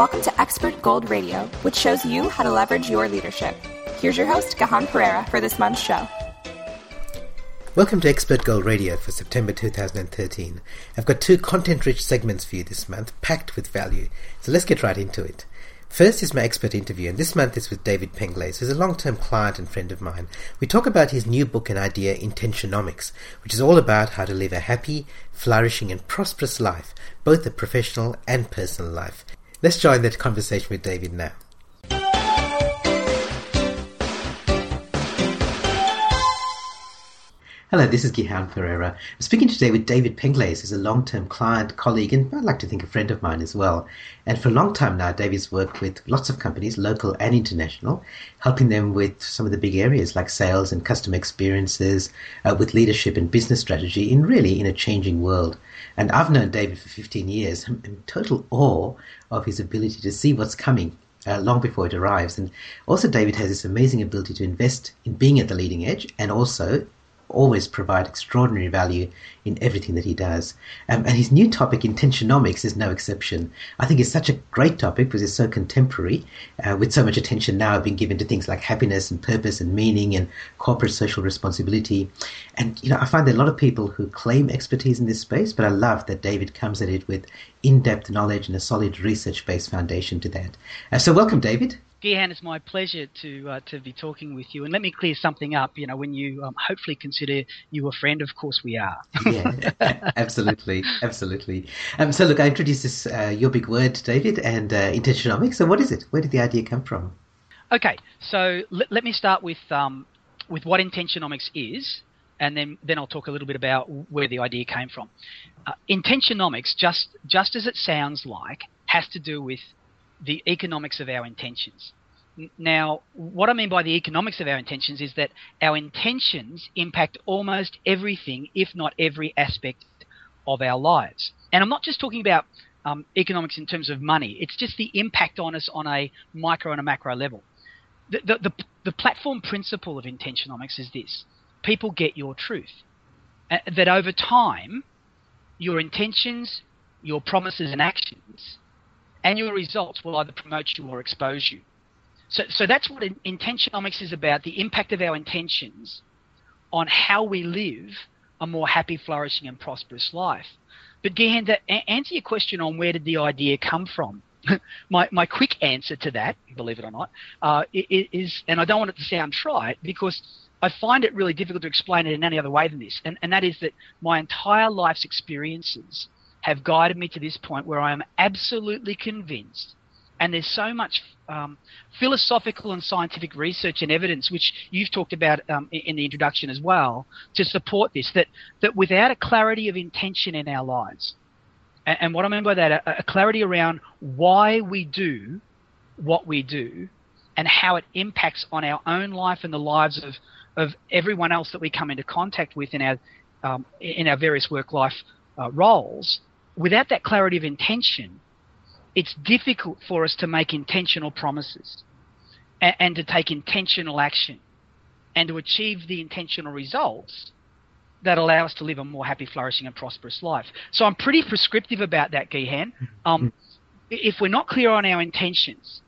Welcome to Expert Gold Radio, which shows you how to leverage your leadership. Here's your host, Gihan Perera, for this month's show. Welcome to Expert Gold Radio for September 2013. I've got two content rich segments for you this month, packed with value. So let's get right into it. First is my expert interview, and this month is with David Penglase, who's a long-term client and friend of mine. We talk about his new book and idea, Intentionomics, which is all about how to live a happy, flourishing, and prosperous life, both a professional and personal life. Let's join that conversation with David now. Hello, this is Gihan Perera. I'm speaking today with David Penglase, who's a long-term client, colleague, and I'd like to think a friend of mine as well. And for a long time now, David's worked with lots of companies, local and international, helping them with some of the big areas like sales and customer experiences, uh, with leadership and business strategy in really in a changing world. And I've known David for 15 years. I'm in total awe of his ability to see what's coming uh, long before it arrives. And also, David has this amazing ability to invest in being at the leading edge and also always provide extraordinary value in everything that he does. Um, and his new topic, intentionomics, is no exception. I think it's such a great topic because it's so contemporary, uh, with so much attention now being given to things like happiness and purpose and meaning and corporate social responsibility. And you know, I find there are a lot of people who claim expertise in this space, but I love that David comes at it with in-depth knowledge and a solid research-based foundation to that. Uh, so, welcome, David. Gihan, it's my pleasure to uh, to be talking with you. And let me clear something up. You know, when you um, hopefully consider you a friend, of course we are. yeah, absolutely, absolutely. Um, so look, I introduced this uh, your big word, David, and uh, intentionomics. And what is it? Where did the idea come from? Okay, so let, let me start with um, with what intentionomics is, and then then I'll talk a little bit about where the idea came from. Uh, intentionomics, just just as it sounds like, has to do with the economics of our intentions. Now, what I mean by the economics of our intentions is that our intentions impact almost everything, if not every aspect of our lives. And I'm not just talking about um, economics in terms of money, it's just the impact on us on a micro and a macro level. The, the, the, the platform principle of intentionomics is this people get your truth. Uh, that over time, your intentions, your promises, and actions and your results will either promote you or expose you. So, so that's what intentionomics is about the impact of our intentions on how we live a more happy, flourishing, and prosperous life. But, Gihan, to answer your question on where did the idea come from, my, my quick answer to that, believe it or not, uh, is, and I don't want it to sound trite because I find it really difficult to explain it in any other way than this, and, and that is that my entire life's experiences have guided me to this point where I am absolutely convinced, and there's so much um, philosophical and scientific research and evidence, which you've talked about um, in the introduction as well, to support this, that, that without a clarity of intention in our lives, and, and what I mean by that, a, a clarity around why we do what we do and how it impacts on our own life and the lives of, of everyone else that we come into contact with in our um, in our various work life uh, roles, without that clarity of intention, it's difficult for us to make intentional promises and, and to take intentional action and to achieve the intentional results that allow us to live a more happy, flourishing, and prosperous life. So I'm pretty prescriptive about that, Gihan. Um, if we're not clear on our intentions,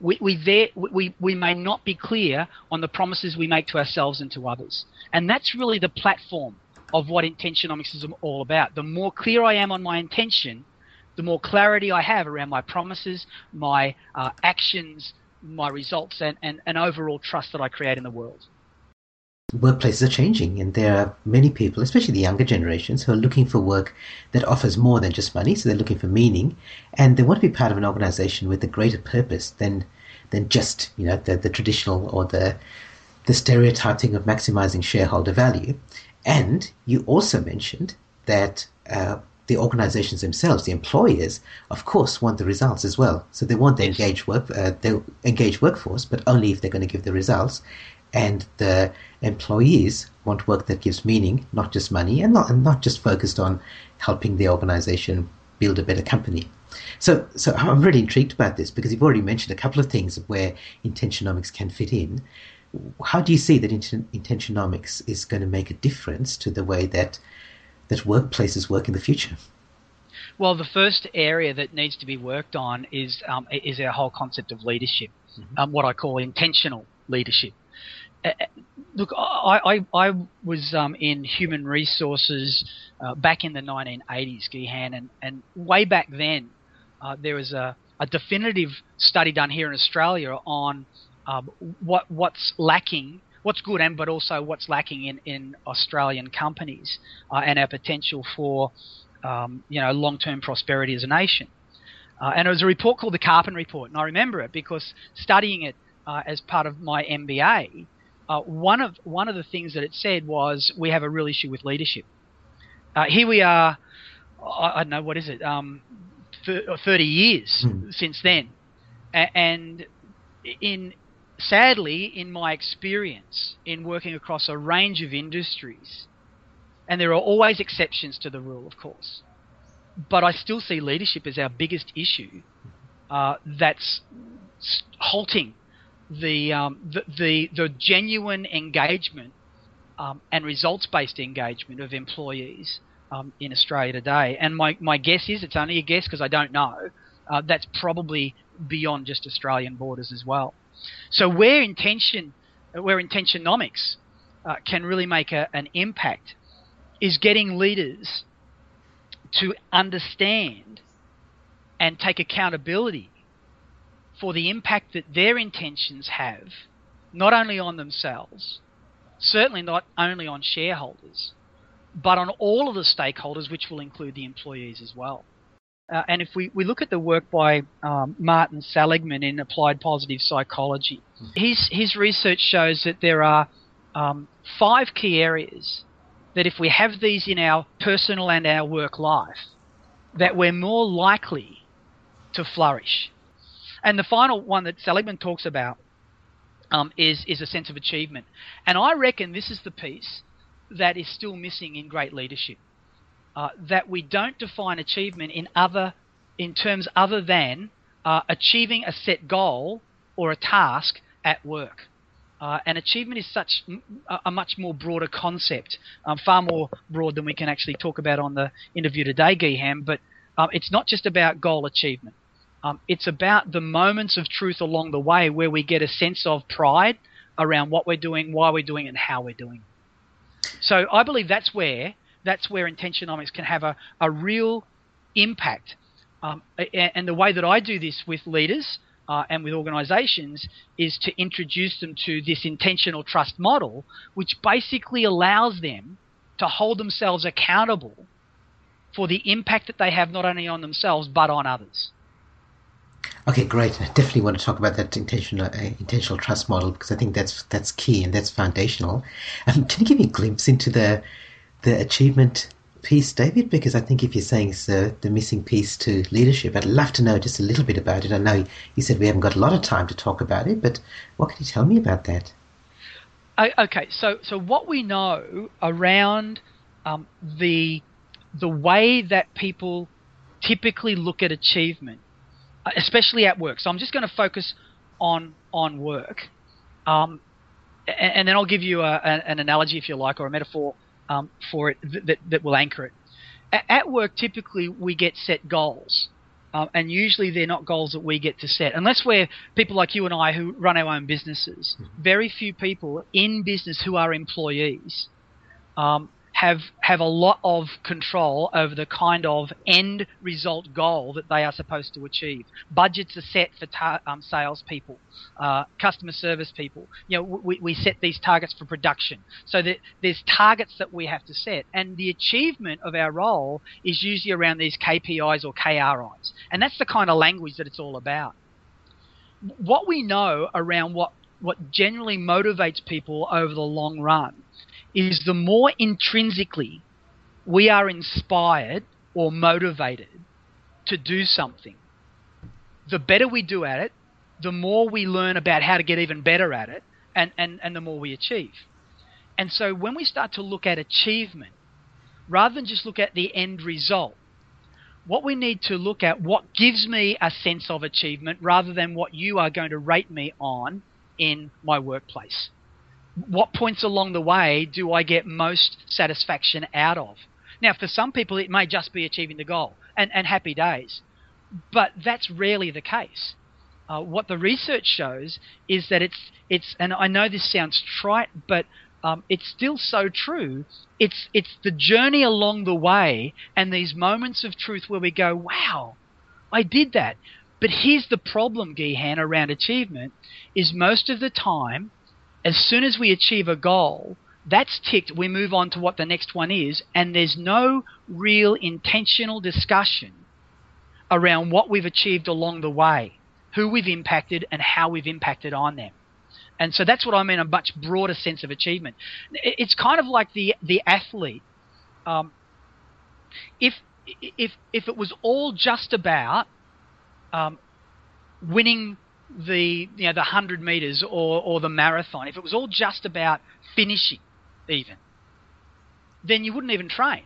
we, we, there, we, we may not be clear on the promises we make to ourselves and to others. And that's really the platform of what intentionomics is all about. The more clear I am on my intention, the more clarity I have around my promises, my uh, actions, my results, and, and, and overall trust that I create in the world. Workplaces are changing, and there are many people, especially the younger generations, who are looking for work that offers more than just money. So they're looking for meaning, and they want to be part of an organization with a greater purpose than than just you know the, the traditional or the the stereotyping of maximizing shareholder value. And you also mentioned that uh, the organizations themselves, the employers, of course, want the results as well. So they want the engaged work, uh, the engaged workforce, but only if they're going to give the results. And the employees want work that gives meaning, not just money, and not and not just focused on helping the organization build a better company. So, so I'm really intrigued about this because you've already mentioned a couple of things where intentionomics can fit in how do you see that intentionomics is going to make a difference to the way that that workplaces work in the future? Well, the first area that needs to be worked on is um, is our whole concept of leadership, mm-hmm. um, what I call intentional leadership. Uh, uh look, I, I, I was um, in human resources uh, back in the 1980s, Gihan, and, and way back then uh, there was a, a definitive study done here in Australia on um, what what's lacking what's good and but also what's lacking in, in Australian companies uh, and our potential for um, you know long-term prosperity as a nation. Uh, and it was a report called the Karpin Report, and I remember it because studying it uh, as part of my MBA, uh, one of one of the things that it said was we have a real issue with leadership. Uh, here we are, I, I, don't know what is it, um, 30 years hmm. since then, A- and in sadly, in my experience in working across a range of industries, and there are always exceptions to the rule, of course, but I still see leadership as our biggest issue uh, that's halting the, um, the, the, the genuine engagement um, and results based engagement of employees um, in Australia today. And my, my guess is, it's only a guess because I don't know, uh, that's probably beyond just Australian borders as well. So where intention, where intentionomics uh, can really make a, an impact is getting leaders to understand and take accountability for the impact that their intentions have, not only on themselves, certainly not only on shareholders, but on all of the stakeholders, which will include the employees as well. Uh, and if we, we look at the work by um, Martin Seligman in Applied Positive Psychology, mm-hmm. his, his research shows that there are um, five key areas that if we have these in our personal and our work life, that we're more likely to flourish. And the final one that Seligman talks about um, is, is a sense of achievement. And I reckon this is the piece that is still missing in great leadership uh, that we don't define achievement in other in terms other than uh, achieving a set goal or a task at work. Uh, and achievement is such a much more broader concept, um, far more broad than we can actually talk about on the interview today, Gihan. But um, it's not just about goal achievement. Um, it's about the moments of truth along the way where we get a sense of pride around what we're doing, why we're doing, and how we're doing. So I believe that's where that's where intentionomics can have a, a real impact. Um, and the way that I do this with leaders uh, and with organizations is to introduce them to this intentional trust model, which basically allows them to hold themselves accountable for the impact that they have not only on themselves but on others. Okay, great. I definitely want to talk about that intentional uh, intentional trust model because I think that's that's key and that's foundational. Um, can you give me a glimpse into the the achievement piece, David? Because I think if you're saying it's uh, the missing piece to leadership, I'd love to know just a little bit about it. I know you said we haven't got a lot of time to talk about it, but what can you tell me about that? Okay, so so what we know around um, the the way that people typically look at achievement, uh, especially at work. So I'm just going to focus on on work, um, and, and, then I'll give you a, an analogy, if you like, or a metaphor um, for it that, that will anchor it. At work, typically we get set goals. Um, and usually they're not goals that we get to set. Unless we're people like you and I who run our own businesses, mm-hmm. very few people in business who are employees um, have have a lot of control over the kind of end result goal that they are supposed to achieve. Budgets are set for ta- um, salespeople, uh, customer service people. You know, we, we set these targets for production. So that there's targets that we have to set, and the achievement of our role is usually around these KPIs or KRIs, and that's the kind of language that it's all about. What we know around what what generally motivates people over the long run is the more intrinsically we are inspired or motivated to do something, the better we do at it, the more we learn about how to get even better at it, and, and, and the more we achieve. And so when we start to look at achievement, rather than just look at the end result, what we need to look at what gives me a sense of achievement rather than what you are going to rate me on in my workplace what points along the way do I get most satisfaction out of? Now, for some people, it may just be achieving the goal and, and happy days, but that's rarely the case. Uh, what the research shows is that it's it's, and I know this sounds trite, but um, it's still so true. It's it's the journey along the way and these moments of truth where we go, wow, I did that. But here's the problem, Gihan, around achievement is most of the time, as soon as we achieve a goal, that's ticked, we move on to what the next one is, and there's no real intentional discussion around what we've achieved along the way, who we've impacted, and how we've impacted on them. And so that's what I mean a much broader sense of achievement. It's kind of like the the athlete. Um, if if if it was all just about um, winning the you know the hundred meters or or the marathon, if it was all just about finishing, even, then you wouldn't even train.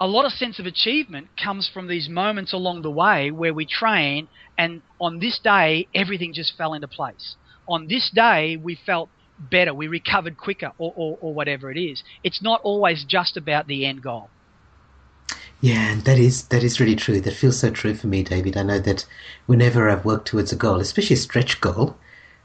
A lot of sense of achievement comes from these moments along the way where we train, and on this day everything just fell into place. On this day we felt better, we recovered quicker, or, or, or whatever it is. It's not always just about the end goal. Yeah, and that is that is really true. That feels so true for me, David. I know that whenever I've worked towards a goal, especially a stretch goal,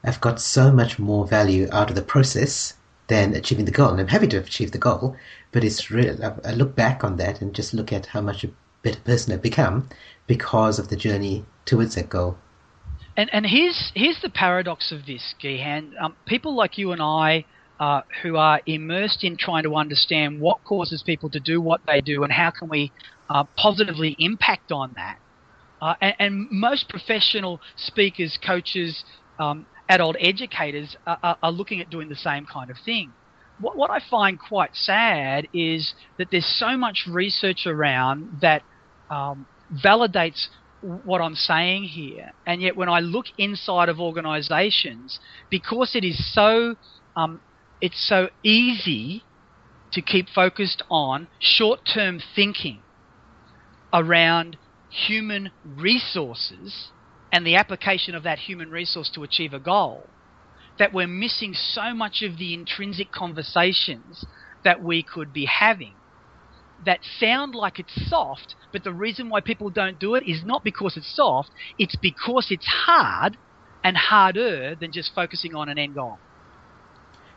I've got so much more value out of the process than achieving the goal. And I'm happy to have achieved the goal, but it's really I look back on that and just look at how much a better person I've become because of the journey towards that goal. And and here's here's the paradox of this, Gihan. Um, people like you and I uh, who are immersed in trying to understand what causes people to do what they do and how can we uh, positively impact on that. Uh, and, and, most professional speakers, coaches, um, adult educators are, are, looking at doing the same kind of thing. What, what I find quite sad is that there's so much research around that um, validates what I'm saying here. And yet, when I look inside of organizations, because it is so um, it's so easy to keep focused on short term thinking around human resources and the application of that human resource to achieve a goal that we're missing so much of the intrinsic conversations that we could be having that sound like it's soft, but the reason why people don't do it is not because it's soft, it's because it's hard and harder than just focusing on an end goal.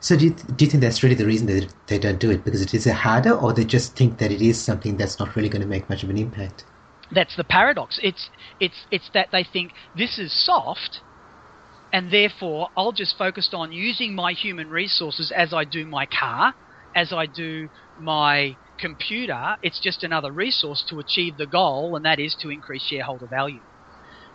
So do you, do you think that's really the reason that they don't do it? Because it is harder, or they just think that it is something that's not really going to make much of an impact? That's the paradox. It's it's it's that they think this is soft, and therefore I'll just focus on using my human resources as I do my car, as I do my computer. It's just another resource to achieve the goal, and that is to increase shareholder value.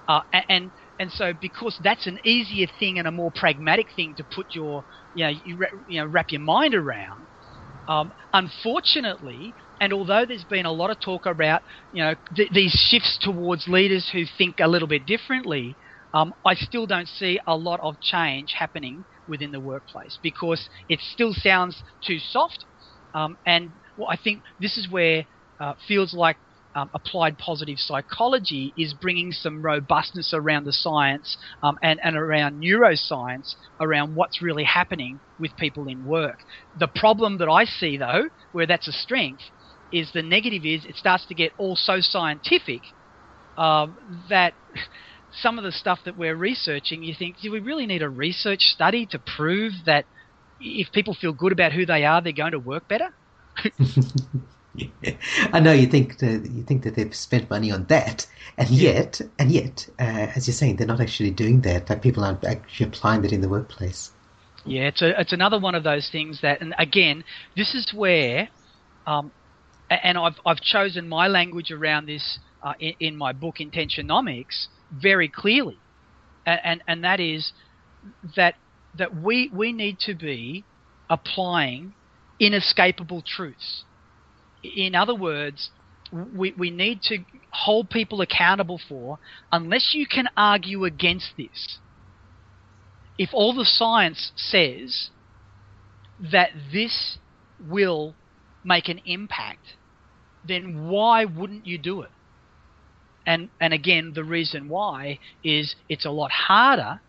Uh, and so because that's an easier thing and a more pragmatic thing to put your you know, you, you know wrap your mind around. Um, unfortunately, and although there's been a lot of talk about you know th- these shifts towards leaders who think a little bit differently, um, I still don't see a lot of change happening within the workplace because it still sounds too soft. Um, and well, I think this is where uh, fields like um, applied positive psychology is bringing some robustness around the science um, and, and around neuroscience around what's really happening with people in work. The problem that I see, though, where that's a strength, is the negative is it starts to get all so scientific um, that some of the stuff that we're researching, you think, do we really need a research study to prove that if people feel good about who they are, they're going to work better? I know you think that, you think that they've spent money on that, and yet, and yet, uh, as you're saying, they're not actually doing that. Like people aren't actually applying that in the workplace. Yeah, it's a, it's another one of those things that, and again, this is where, um, and I've I've chosen my language around this uh, in, in, my book Intentionomics very clearly, and, and and that is that that we we need to be applying inescapable truths in other words, we, we need to hold people accountable for, unless you can argue against this. If all the science says that this will make an impact, then why wouldn't you do it? And and again, the reason why is it's a lot harder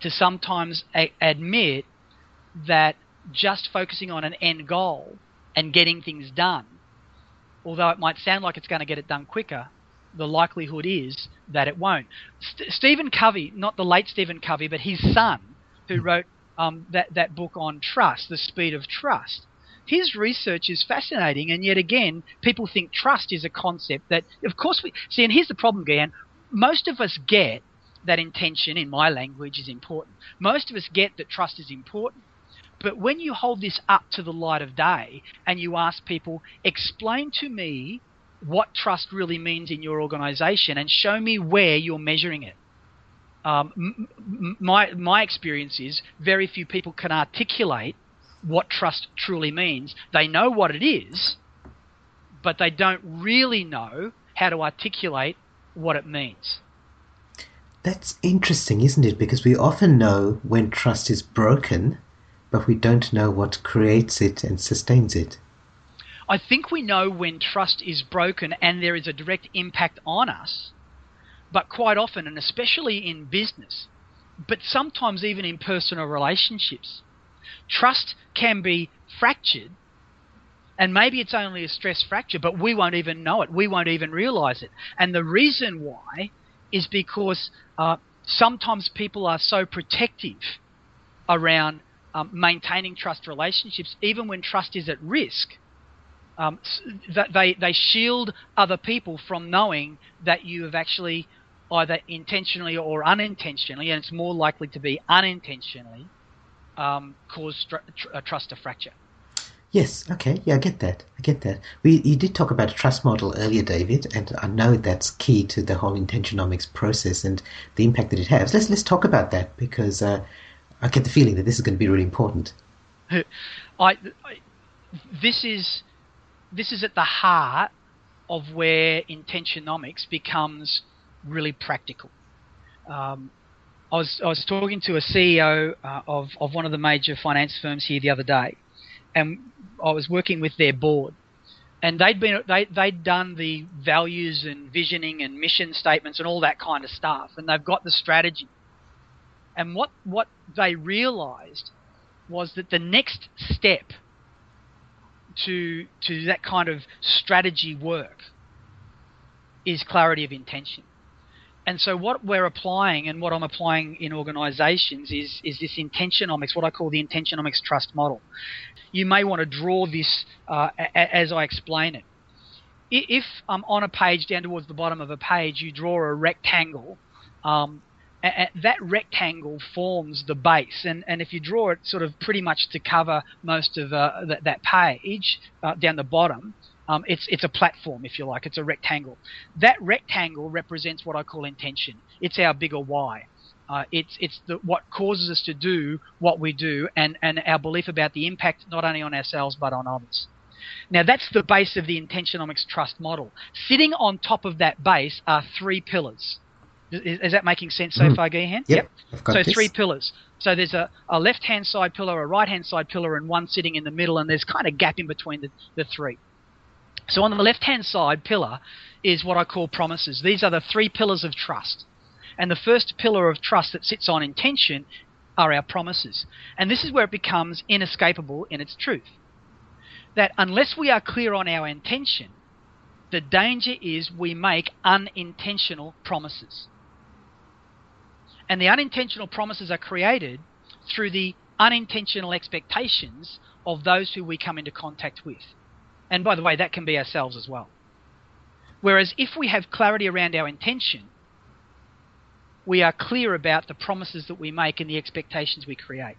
to sometimes a- admit that just focusing on an end goal and getting things done, although it might sound like it's going to get it done quicker, the likelihood is that it won't. St- Stephen Covey, not the late Stephen Covey, but his son, who wrote um, that that book on trust, the speed of trust. His research is fascinating, and yet again, people think trust is a concept that, of course, we see. And here's the problem, Gihan. Most of us get that intention, in my language, is important. Most of us get that trust is important. But when you hold this up to the light of day and you ask people, explain to me what trust really means in your organization and show me where you're measuring it. Um, m- my my experience is very few people can articulate what trust truly means. They know what it is, but they don't really know how to articulate what it means. That's interesting, isn't it? Because we often know when trust is broken, but we don't know what creates it and sustains it. I think we know when trust is broken and there is a direct impact on us, but quite often, and especially in business, but sometimes even in personal relationships, trust can be fractured. And maybe it's only a stress fracture, but we won't even know it. We won't even realize it. And the reason why is because uh, sometimes people are so protective around um, maintaining trust relationships, even when trust is at risk. Um, that they they shield other people from knowing that you have actually either intentionally or unintentionally, and it's more likely to be unintentionally, um, caused tr- trust to fracture. Yes. Okay. Yeah, I get that. I get that. We you did talk about a trust model earlier, David, and I know that's key to the whole intentionomics process and the impact that it has. Let's let's talk about that because uh, I get the feeling that this is going to be really important. I, I, this is this is at the heart of where intentionomics becomes really practical. Um, I was I was talking to a CEO uh, of of one of the major finance firms here the other day, and I was working with their board, and they'd been they they'd done the values and visioning and mission statements and all that kind of stuff, and they've got the strategy. And what what they realised was that the next step to to that kind of strategy work is clarity of intention. And so what we're applying and what I'm applying in organizations is is this intentionomics, what I call the intentionomics trust model. You may want to draw this uh, a- as I explain it. If um, on a page down towards the bottom of a page you draw a rectangle, um, that rectangle forms the base, and, and if you draw it sort of pretty much to cover most of uh, that, that page uh, down the bottom, um, it's it's a platform, if you like. It's a rectangle. That rectangle represents what I call intention. It's our bigger why. Uh, it's it's the, what causes us to do what we do, and, and our belief about the impact not only on ourselves but on others. Now that's the base of the intentionomics trust model. Sitting on top of that base are three pillars. Is, is that making sense so mm. far, Gihan? Yep. yep. So this. three pillars. So there's a, a left hand side pillar, a right hand side pillar, and one sitting in the middle, and there's kind of gap in between the, the three. So on the left hand side pillar is what I call promises. These are the three pillars of trust. And the first pillar of trust that sits on intention are our promises. And this is where it becomes inescapable in its truth. That unless we are clear on our intention, the danger is we make unintentional promises. And the unintentional promises are created through the unintentional expectations of those who we come into contact with. And by the way, that can be ourselves as well. Whereas if we have clarity around our intention, we are clear about the promises that we make and the expectations we create.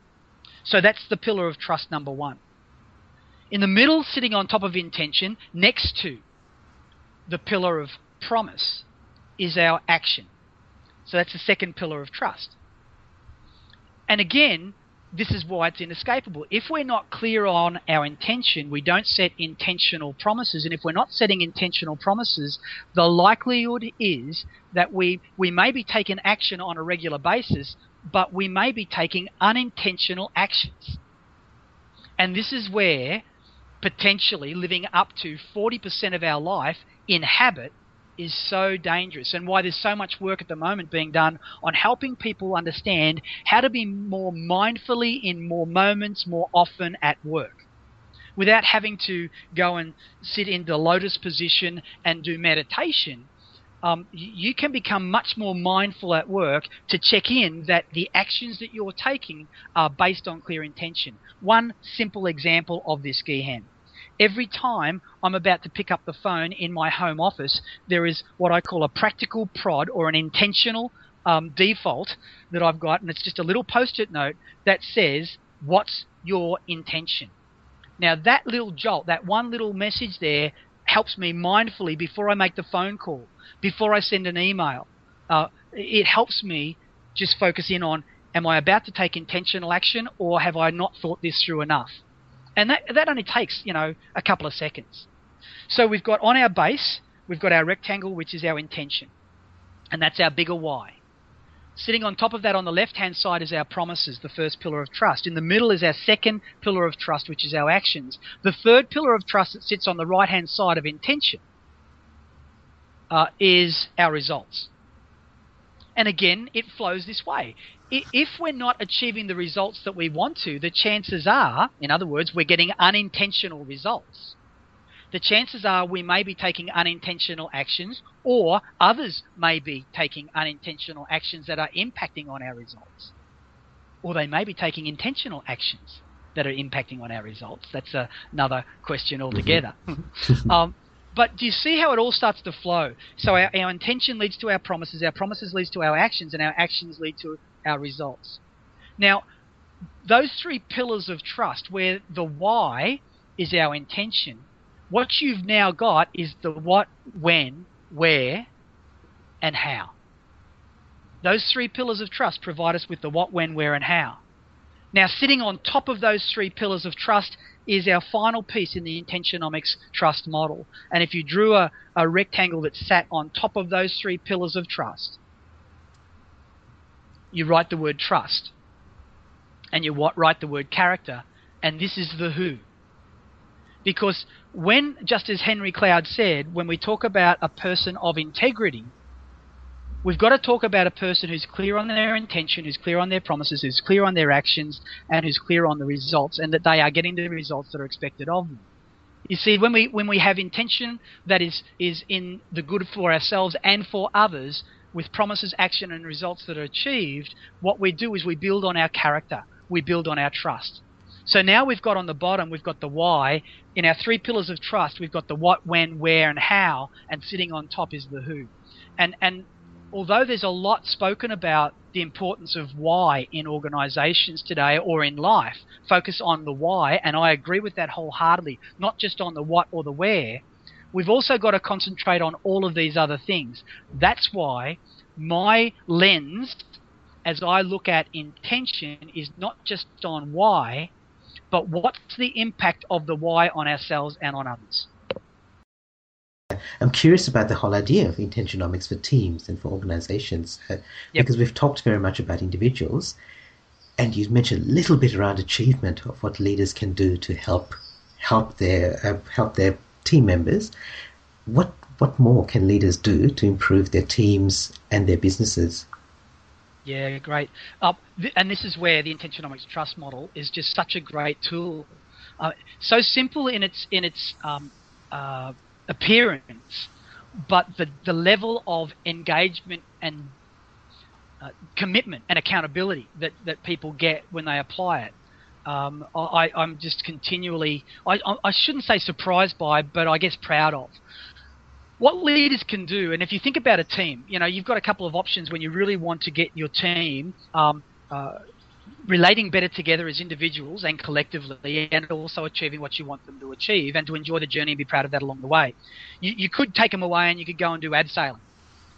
So that's the pillar of trust number one. In the middle, sitting on top of intention, next to the pillar of promise, is our action. So that's the second pillar of trust. And again, this is why it's inescapable. If we're not clear on our intention, we don't set intentional promises. And if we're not setting intentional promises, the likelihood is that we, we may be taking action on a regular basis, but we may be taking unintentional actions. And this is where potentially living up to 40% of our life in habit is so dangerous and why there's so much work at the moment being done on helping people understand how to be more mindfully in more moments more often at work. without having to go and sit in the lotus position and do meditation, um, you can become much more mindful at work to check in that the actions that you're taking are based on clear intention. One simple example of this, Gihan. Every time I'm about to pick up the phone in my home office, there is what I call a practical prod or an intentional um, default that I've got, and it's just a little post it note that says, What's your intention? Now, that little jolt, that one little message there, helps me mindfully before I make the phone call, before I send an email. Uh, it helps me just focus in on am I about to take intentional action or have I not thought this through enough? And that, that only takes, you know, a couple of seconds. So we've got on our base, we've got our rectangle, which is our intention. And that's our bigger why. Sitting on top of that on the left hand side is our promises, the first pillar of trust. In the middle is our second pillar of trust, which is our actions. The third pillar of trust that sits on the right hand side of intention uh, is our results. And again, it flows this way. If we're not achieving the results that we want to, the chances are, in other words, we're getting unintentional results the chances are we may be taking unintentional actions or others may be taking unintentional actions that are impacting on our results. Or they may be taking intentional actions that are impacting on our results. That's a, another question altogether. Mm-hmm. um, but do you see how it all starts to flow? So our, our intention leads to our promises, our promises leads to our actions, and our actions lead to our results. Now, those three pillars of trust, where the why is our intention, what you've now got is the what, when, where, and how. Those three pillars of trust provide us with the what, when, where, and how. Now, sitting on top of those three pillars of trust is our final piece in the intentionomics trust model. And if you drew a, a rectangle that sat on top of those three pillars of trust, you write the word trust. And you write the word character. And this is the who. Because when, just as Henry Cloud said, when we talk about a person of integrity, we've got to talk about a person who's clear on their intention, who's clear on their promises, who's clear on their actions, and who's clear on the results, and that they are getting the results that are expected of them. You see, when we when we have intention that is is in the good for ourselves and for others, with promises, action, and results that are achieved, what we do is we build on our character, we build on our trust. So now we've got on the bottom, we've got the why. In our three pillars of trust, we've got the what, when, where, and how, and sitting on top is the who. And and although there's a lot spoken about the importance of why in organizations today or in life, focus on the why, and I agree with that wholeheartedly, not just on the what or the where. We've also got to concentrate on all of these other things. That's why my lens as I look at intention is not just on why, but what's the impact of the why on ourselves and on others? I'm curious about the whole idea of intentionomics for teams and for organizations, uh, yep. because we've talked very much about individuals, and you mentioned a little bit around achievement of what leaders can do to help help their uh, help their team members. What what more can leaders do to improve their teams and their businesses? Yeah, great. Uh, th- and this is where the intentionomics trust model is just such a great tool. Uh, so simple in its in its um, uh, appearance, but the the level of engagement and uh, commitment and accountability that, that people get when they apply it. Um, I, I'm just continually, I, I shouldn't say surprised by, but I guess proud of what leaders can do, and if you think about a team, you know, you've got a couple of options when you really want to get your team um, uh, relating better together as individuals and collectively, and also achieving what you want them to achieve, and to enjoy the journey and be proud of that along the way. You, you could take them away and you could go and do abseiling.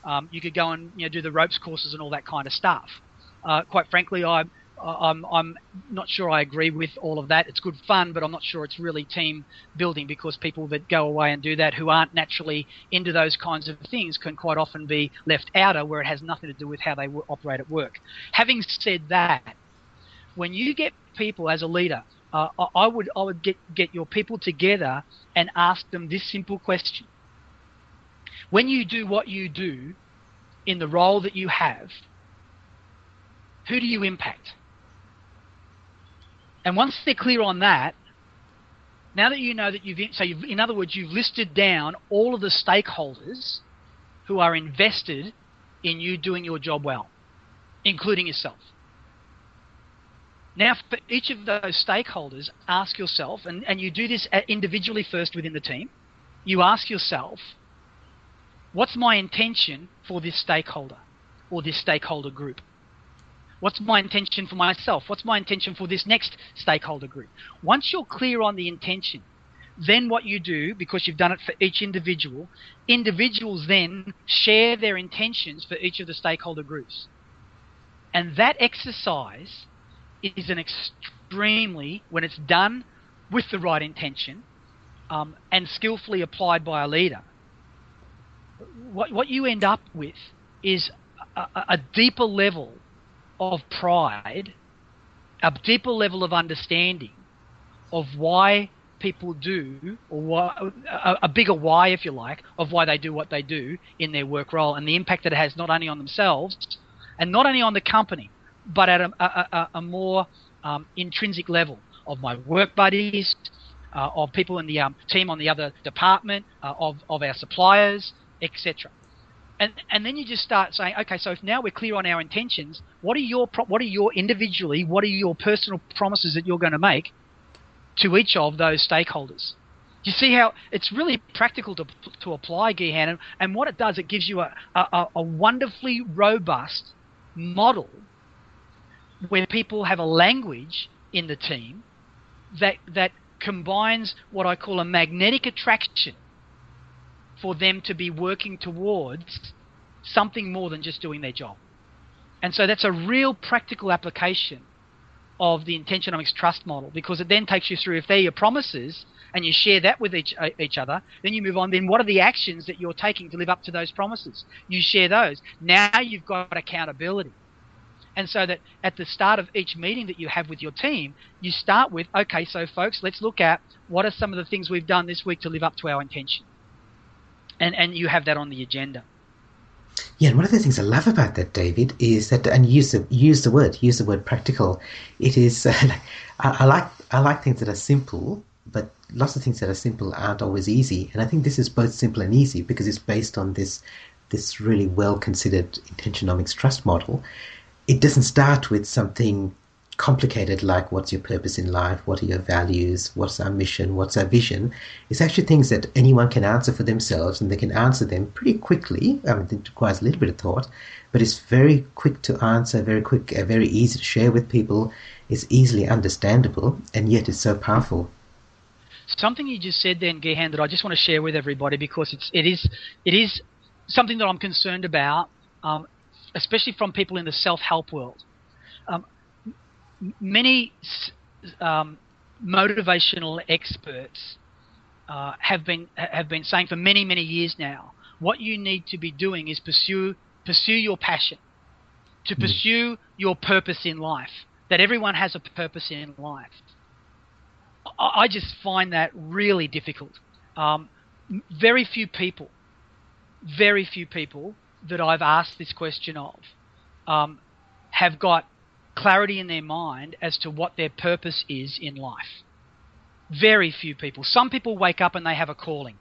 Um, you could go and you know do the ropes courses and all that kind of stuff. Uh, quite frankly, I I'm, I'm not sure I agree with all of that. It's good fun, but I'm not sure it's really team building because people that go away and do that who aren't naturally into those kinds of things can quite often be left outer where it has nothing to do with how they operate at work. Having said that, when you get people as a leader, uh, I would I would get get your people together and ask them this simple question: When you do what you do in the role that you have, who do you impact? And once they're clear on that, Now that you know that you've, so you've, in other words, you've listed down all of the stakeholders who are invested in you doing your job well, including yourself. Now, for each of those stakeholders, ask yourself, and, and you do this individually first within the team, you ask yourself, what's my intention for this stakeholder or this stakeholder group? What's my intention for myself? What's my intention for this next stakeholder group? Once you're clear on the intention, then what you do, because you've done it for each individual, individuals then share their intentions for each of the stakeholder groups. And that exercise is an extremely, when it's done with the right intention um, and skillfully applied by a leader, what, what you end up with is a, a deeper level of pride, a deeper level of understanding of why people do, or why, a, a, bigger why, if you like, of why they do what they do in their work role, and the impact that it has not only on themselves and not only on the company, but at a, a, a more um, intrinsic level of my work buddies, uh, of people in the um, team on the other department, uh, of, of our suppliers, etc and and then you just start saying, okay, so if now we're clear on our intentions, what are your pro- what are your individually, what are your personal promises that you're going to make to each of those stakeholders? You see how it's really practical to to apply Gihan, and, and what it does, it gives you a, a, a wonderfully robust model where people have a language in the team that that combines what I call a magnetic attraction for them to be working towards something more than just doing their job. And so that's a real practical application of the Intentionomics trust model because it then takes you through if they're your promises and you share that with each, uh, each other, then you move on. Then what are the actions that you're taking to live up to those promises? You share those. Now you've got accountability. And so that at the start of each meeting that you have with your team, you start with, okay, so folks, let's look at what are some of the things we've done this week to live up to our intention and and you have that on the agenda. Yeah, and one of the things I love about that, David, is that and use the use the word use the word practical. It is uh, I, I, like I like things that are simple, but lots of things that are simple aren't always easy. And I think this is both simple and easy because it's based on this this really well considered intentionomics trust model. It doesn't start with something complicated like what's your purpose in life, what are your values, what's our mission, what's our vision. It's actually things that anyone can answer for themselves and they can answer them pretty quickly. I mean, it requires a little bit of thought, but it's very quick to answer, very quick, uh, very easy to share with people. It's easily understandable and yet it's so powerful. Something you just said then, Gihan, that I just want to share with everybody because it's, it is, it is something that I'm concerned about, um, especially from people in the self-help world. Um, many um, motivational experts uh, have been have been saying for many many years now. What you need to be doing is pursue pursue your passion, to mm. pursue your purpose in life. That everyone has a purpose in life. I, I just find that really difficult. Um, very few people, very few people that I've asked this question of, um, have got clarity in their mind as to what their purpose is in life. Very few people. Some people wake up and they have a calling,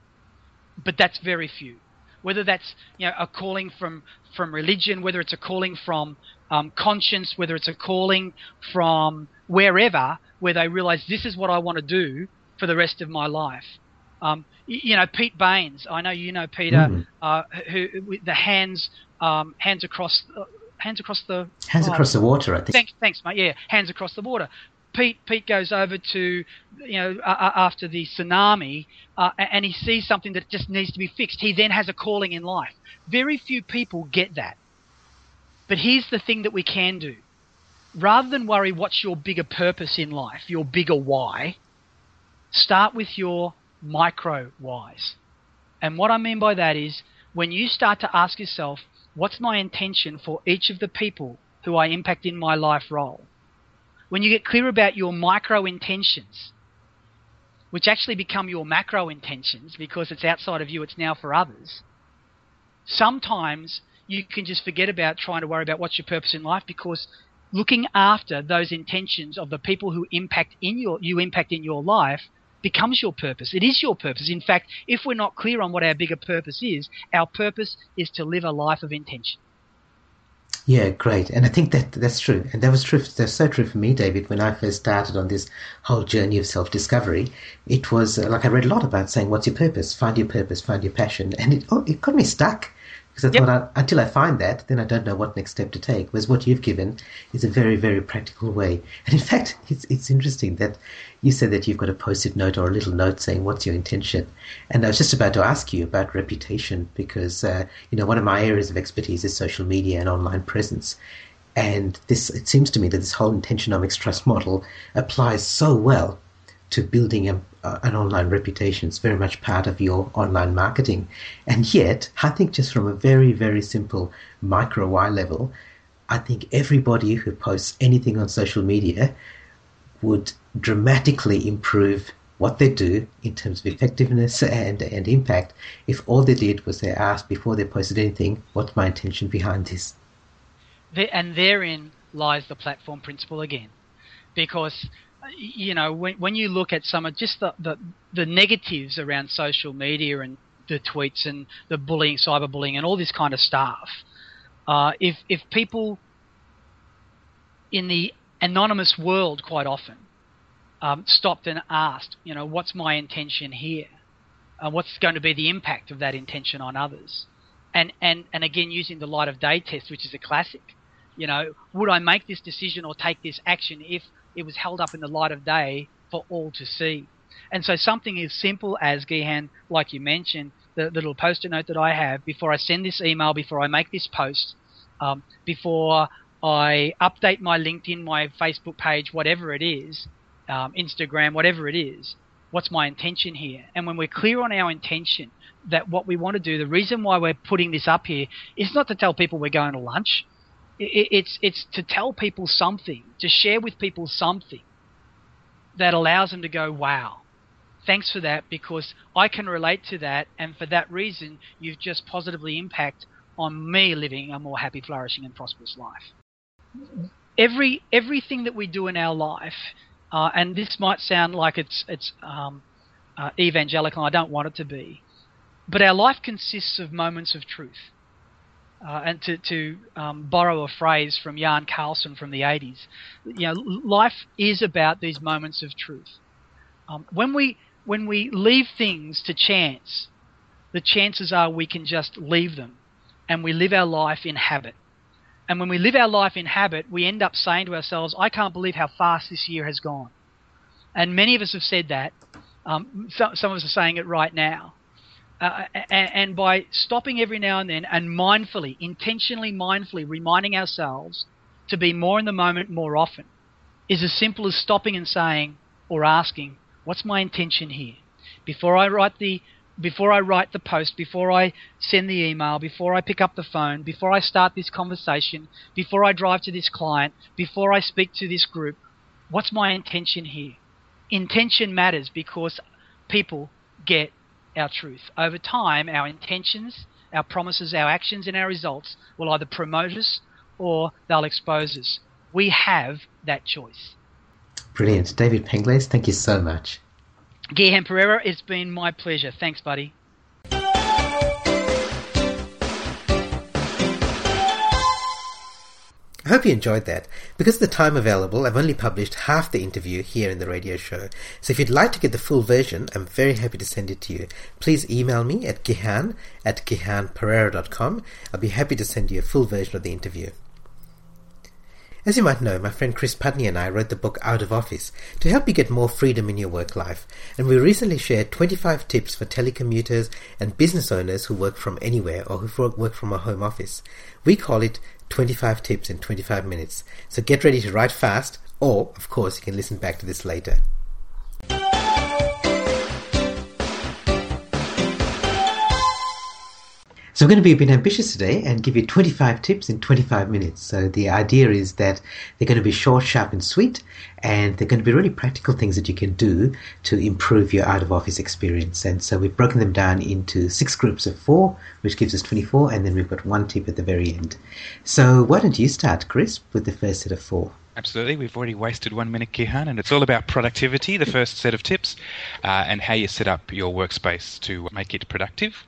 but that's very few. Whether that's you know a calling from from religion, whether it's a calling from um, conscience, whether it's a calling from wherever, where they realize this is what I want to do for the rest of my life. Um, you know, Pete Baines. I know you know Peter, mm. uh, who, the hands um, hands across uh, hands across the hands oh, across the water. I think. Thanks, thanks, mate. Yeah, hands across the water. Pete Pete goes over to you know uh, after the tsunami uh, and he sees something that just needs to be fixed. He then has a calling in life. Very few people get that. But here's the thing that we can do. Rather than worry what's your bigger purpose in life, your bigger why, start with your micro whys. And what I mean by that is when you start to ask yourself, What's my intention for each of the people who I impact in my life role? When you get clear about your micro intentions, which actually become your macro intentions because it's outside of you, it's now for others, sometimes you can just forget about trying to worry about what's your purpose in life because looking after those intentions of the people who impact in your you impact in your life becomes your purpose. It is your purpose. In fact, if we're not clear on what our bigger purpose is, our purpose is to live a life of intention. Yeah, great. And I think that that's true. And that was true. That's so true for me, David. When I first started on this whole journey of self-discovery, it was uh, like I read a lot about saying, "What's your purpose? Find your purpose. Find your passion." And it oh, it got me stuck because I yep. thought I, until I find that, then I don't know what next step to take. Whereas what you've given is a very, very practical way. And in fact, it's it's interesting that you said that you've got a post-it note or a little note saying what's your intention. And I was just about to ask you about reputation because uh, you know one of my areas of expertise is social media and online presence. And this, it seems to me that this whole intentionomics trust model applies so well to building a, uh, an online reputation. It's very much part of your online marketing. And yet, I think just from a very, very simple micro Y level, I think everybody who posts anything on social media would dramatically improve what they do in terms of effectiveness and, and impact if all they did was they asked before they posted anything, what's my intention behind this? And therein lies the platform principle again. Because you know, when, when you look at some of just the, the, the negatives around social media and the tweets and the bullying, cyberbullying, and all this kind of stuff, uh, if if people in the anonymous world quite often um, stopped and asked, you know, what's my intention here? Uh, what's going to be the impact of that intention on others? And and and again, using the light of day test, which is a classic. You know, would I make this decision or take this action if it was held up in the light of day for all to see. And so something as simple as Gihan, like you mentioned, the, little post-it note that I have before I send this email, before I make this post, um, before I update my LinkedIn, my Facebook page, whatever it is, um, Instagram, whatever it is, what's my intention here? And when we're clear on our intention, that what we want to do, the reason why we're putting this up here is not to tell people we're going to lunch it's it's to tell people something, to share with people something that allows them to go, wow, thanks for that because I can relate to that, and for that reason, you've just positively impact on me living a more happy, flourishing, and prosperous life. Every everything that we do in our life, uh, and this might sound like it's it's um, uh, evangelical. I don't want it to be, but our life consists of moments of truth. Uh, and to, to um, borrow a phrase from Jan Carlzon from the 80s, you know, life is about these moments of truth. Um, when we when we leave things to chance, the chances are we can just leave them, and we live our life in habit. And when we live our life in habit, we end up saying to ourselves, "I can't believe how fast this year has gone." And many of us have said that. Um, some, some of us are saying it right now. Uh, and, and by stopping every now and then and mindfully, intentionally, mindfully reminding ourselves to be more in the moment more often is as simple as stopping and saying or asking, "What's my intention here?" Before I write the before I write the post, before I send the email, before I pick up the phone, before I start this conversation, before I drive to this client, before I speak to this group, what's my intention here? Intention matters because people get our truth. Over time, our intentions, our promises, our actions, and our results will either promote us or they'll expose us. We have that choice. Brilliant. David Penglase, thank you so much. Gihan Perera, it's been my pleasure. Thanks, buddy. I hope you enjoyed that. Because of the time available, I've only published half the interview here in the radio show. So if you'd like to get the full version, I'm very happy to send it to you. Please email me at gihan at gihanperera.com. I'll be happy to send you a full version of the interview. As you might know, my friend Chris Pudney and I wrote the book Out of Office to help you get more freedom in your work life, and we recently shared 25 tips for telecommuters and business owners who work from anywhere or who work from a home office. We call it 25 tips in 25 minutes. So get ready to write fast, or, of course, you can listen back to this later. So I'm going to be a bit ambitious today and give you 25 tips in 25 minutes. So the idea is that they're going to be short, sharp, and sweet, and they're going to be really practical things that you can do to improve your out of office experience. And so we've broken them down into six groups of four, which gives us 24, and then we've got one tip at the very end. So why don't you start, Chris, with the first set of four? Absolutely. We've already wasted one minute, Gihan, and it's all about productivity, the first set of tips, uh, and how you set up your workspace to make it productive.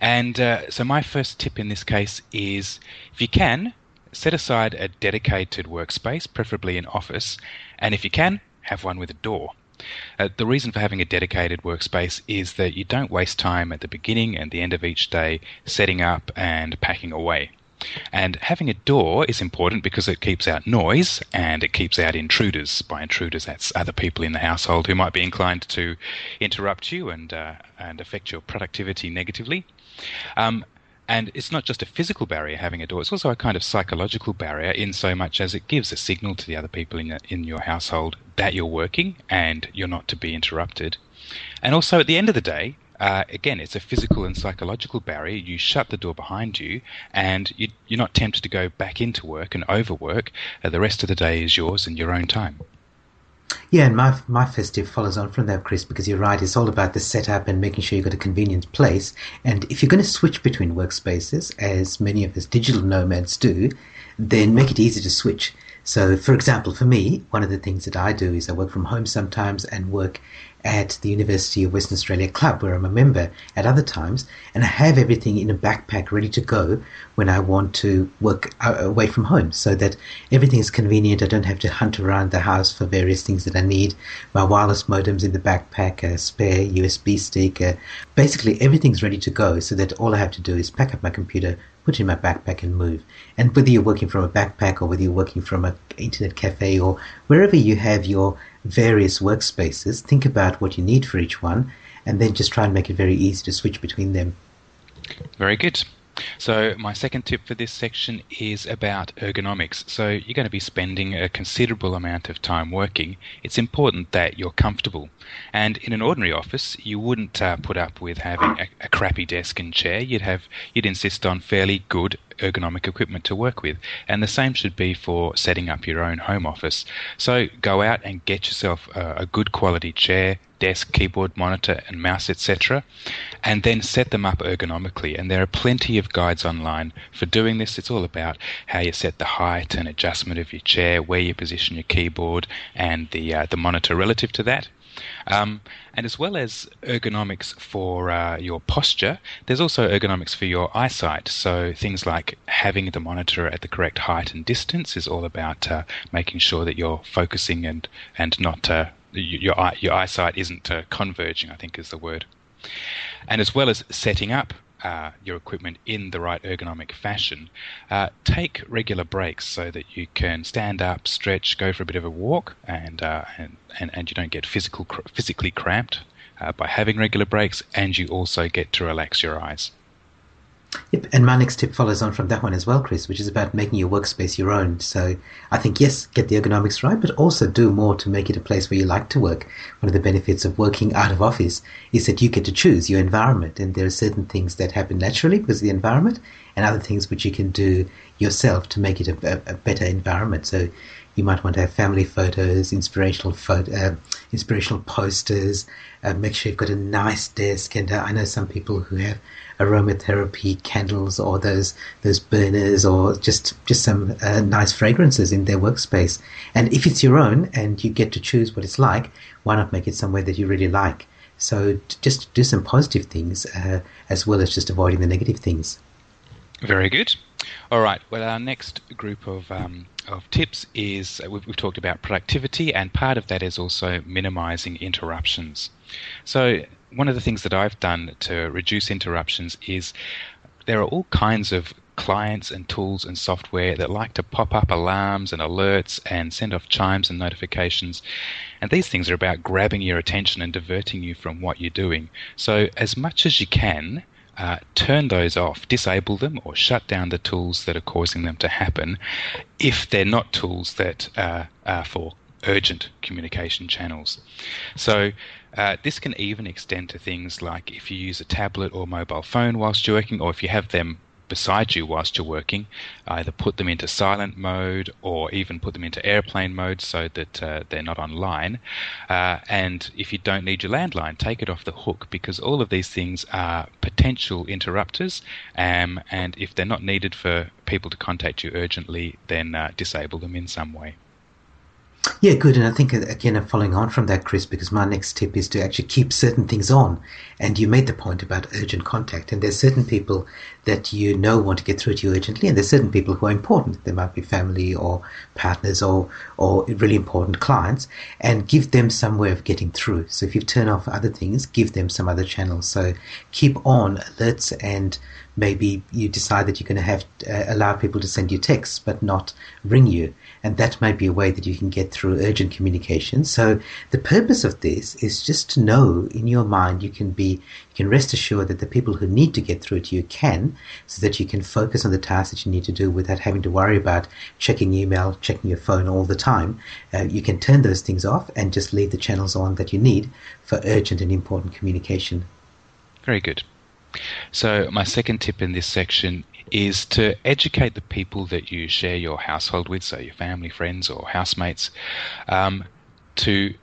And uh, so, my first tip in this case is if you can, set aside a dedicated workspace, preferably an office, and if you can, have one with a door. Uh, the reason for having a dedicated workspace is that you don't waste time at the beginning and the end of each day setting up and packing away. And having a door is important because it keeps out noise and it keeps out intruders. By intruders, that's other people in the household who might be inclined to interrupt you and uh, and affect your productivity negatively. Um, and it's not just a physical barrier having a door; it's also a kind of psychological barrier, in so much as it gives a signal to the other people in in your household that you're working and you're not to be interrupted. And also, at the end of the day, uh, again, it's a physical and psychological barrier. You shut the door behind you, and you, are not tempted to go back into work and overwork. Uh, the rest of the day is yours and your own time. Yeah, and my my tip follows on from that, Chris, because you're right. It's all about the setup and making sure you've got a convenient place. And if you're going to switch between workspaces, as many of us digital nomads do, then make it easy to switch. So, for example, for me, one of the things that I do is I work from home sometimes and work at the University of Western Australia Club, where I'm a member at other times, and I have everything in a backpack ready to go when I want to work away from home, so that everything is convenient. I don't have to hunt around the house for various things that I need. My wireless modem's in the backpack, a spare USB stick, basically everything's ready to go, so that all I have to do is pack up my computer, put in my backpack, and move. And whether you're working from a backpack or whether you're working from an internet cafe or wherever you have your various workspaces, think about what you need for each one, and then just try and make it very easy to switch between them. Very good. So, my second tip for this section is about ergonomics. So, you're going to be spending a considerable amount of time working. It's important that you're comfortable. And in an ordinary office, you wouldn't uh, put up with having a, a crappy desk and chair. You'd have you'd insist on fairly good ergonomic equipment to work with. And the same should be for setting up your own home office. So go out and get yourself a, a good quality chair, desk, keyboard, monitor, and mouse, etc., and then set them up ergonomically. And there are plenty of guides online for doing this. It's all about how you set the height and adjustment of your chair, where you position your keyboard, and the uh, the monitor relative to that. Um, and as well as ergonomics for uh, your posture, there's also ergonomics for your eyesight. So things like having the monitor at the correct height and distance is all about uh, making sure that you're focusing and and not uh, your your eyesight isn't uh, converging. I think is the word. And as well as setting up uh, your equipment in the right ergonomic fashion, uh, take regular breaks so that you can stand up, stretch, go for a bit of a walk, and uh, and, and, and you don't get physical physically cramped uh, by having regular breaks, and you also get to relax your eyes. Yep, and my next tip follows on from that one as well, Chris, which is about making your workspace your own. So I think, yes, get the ergonomics right, but also do more to make it a place where you like to work. One of the benefits of working out of office is that you get to choose your environment, and there are certain things that happen naturally because of the environment, and other things which you can do yourself to make it a, a better environment. So you might want to have family photos, inspirational photo, uh, inspirational posters. Uh, make sure you've got a nice desk. And uh, I know some people who have aromatherapy candles or those those burners or just just some uh, nice fragrances in their workspace. And if it's your own and you get to choose what it's like, why not make it somewhere that you really like? So just do some positive things uh, as well as just avoiding the negative things. Very good. All right. Well, our next group of um, of tips is uh, we've, we've, talked about productivity, and part of that is also minimizing interruptions. So, one of the things that I've done to reduce interruptions is there are all kinds of clients and tools and software that like to pop up alarms and alerts and send off chimes and notifications. And these things are about grabbing your attention and diverting you from what you're doing. So, as much as you can, uh, turn those off, disable them, or shut down the tools that are causing them to happen if they're not tools that uh, are for urgent communication channels. So, uh, this can even extend to things like if you use a tablet or mobile phone whilst you're working, or if you have them beside you whilst you're working. Either put them into silent mode or even put them into airplane mode so that uh, they're not online. Uh, and if you don't need your landline, take it off the hook because all of these things are potential interrupters. Um, and if they're not needed for people to contact you urgently, then uh, disable them in some way. Yeah, good. And I think, uh, again, I'm following on from that, Chris, because my next tip is to actually keep certain things on. And you made the point about urgent contact. And there's certain people that you know want to get through to you urgently, and there's certain people who are important. They might be family or partners or, or really important clients, and give them some way of getting through. So if you turn off other things, give them some other channels. So keep on alerts and maybe you decide that you're going to have uh, allow people to send you texts but not ring you and that might be a way that you can get through urgent communication. So the purpose of this is just to know in your mind you can be you can rest assured that the people who need to get through to you can so that you can focus on the tasks that you need to do without having to worry about checking email checking your phone all the time. Uh, you can turn those things off and just leave the channels on that you need for urgent and important communication. Very good. So, my second tip in this section is to educate the people that you share your household with, so your family, friends, or housemates, um, to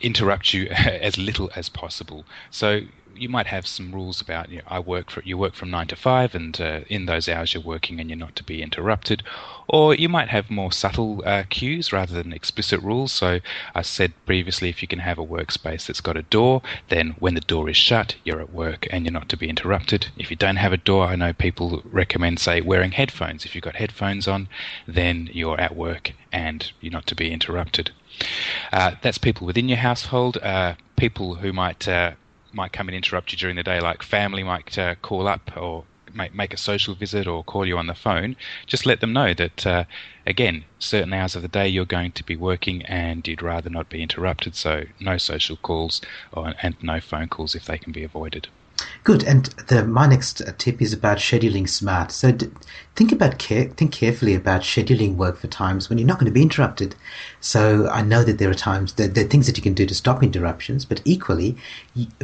interrupt you as little as possible. So, you might have some rules about you know, I work for you work from nine to five, and uh, in those hours you're working and you're not to be interrupted. Or you might have more subtle uh, cues rather than explicit rules. So I said previously, if you can have a workspace that's got a door, then when the door is shut, you're at work and you're not to be interrupted. If you don't have a door, I know people recommend say wearing headphones. If you've got headphones on, then you're at work and you're not to be interrupted. Uh, that's people within your household. Uh, people who might uh, might come and interrupt you during the day, like family might uh, call up or make, make a social visit or call you on the phone, just let them know that, uh, again, certain hours of the day you're going to be working and you'd rather not be interrupted. So, no social calls or, and no phone calls if they can be avoided. Good. And the, my next tip is about scheduling smart. So d- think about care, think carefully about scheduling work for times when you're not going to be interrupted. So I know that there are times that there are things that you can do to stop interruptions, but equally,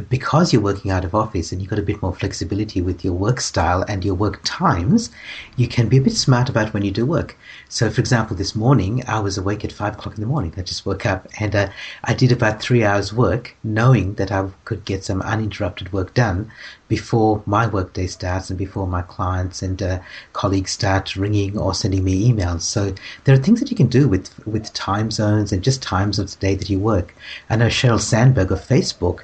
because you're working out of office and you've got a bit more flexibility with your work style and your work times, you can be a bit smart about when you do work. So, for example, this morning I was awake at five o'clock in the morning. I just woke up and uh, I did about three hours work, knowing that I could get some uninterrupted work done before my workday starts and before my clients and uh, colleagues start ringing or sending me emails. So there are things that you can do with with time zones and just times of the day that you work. I know Sheryl Sandberg of Facebook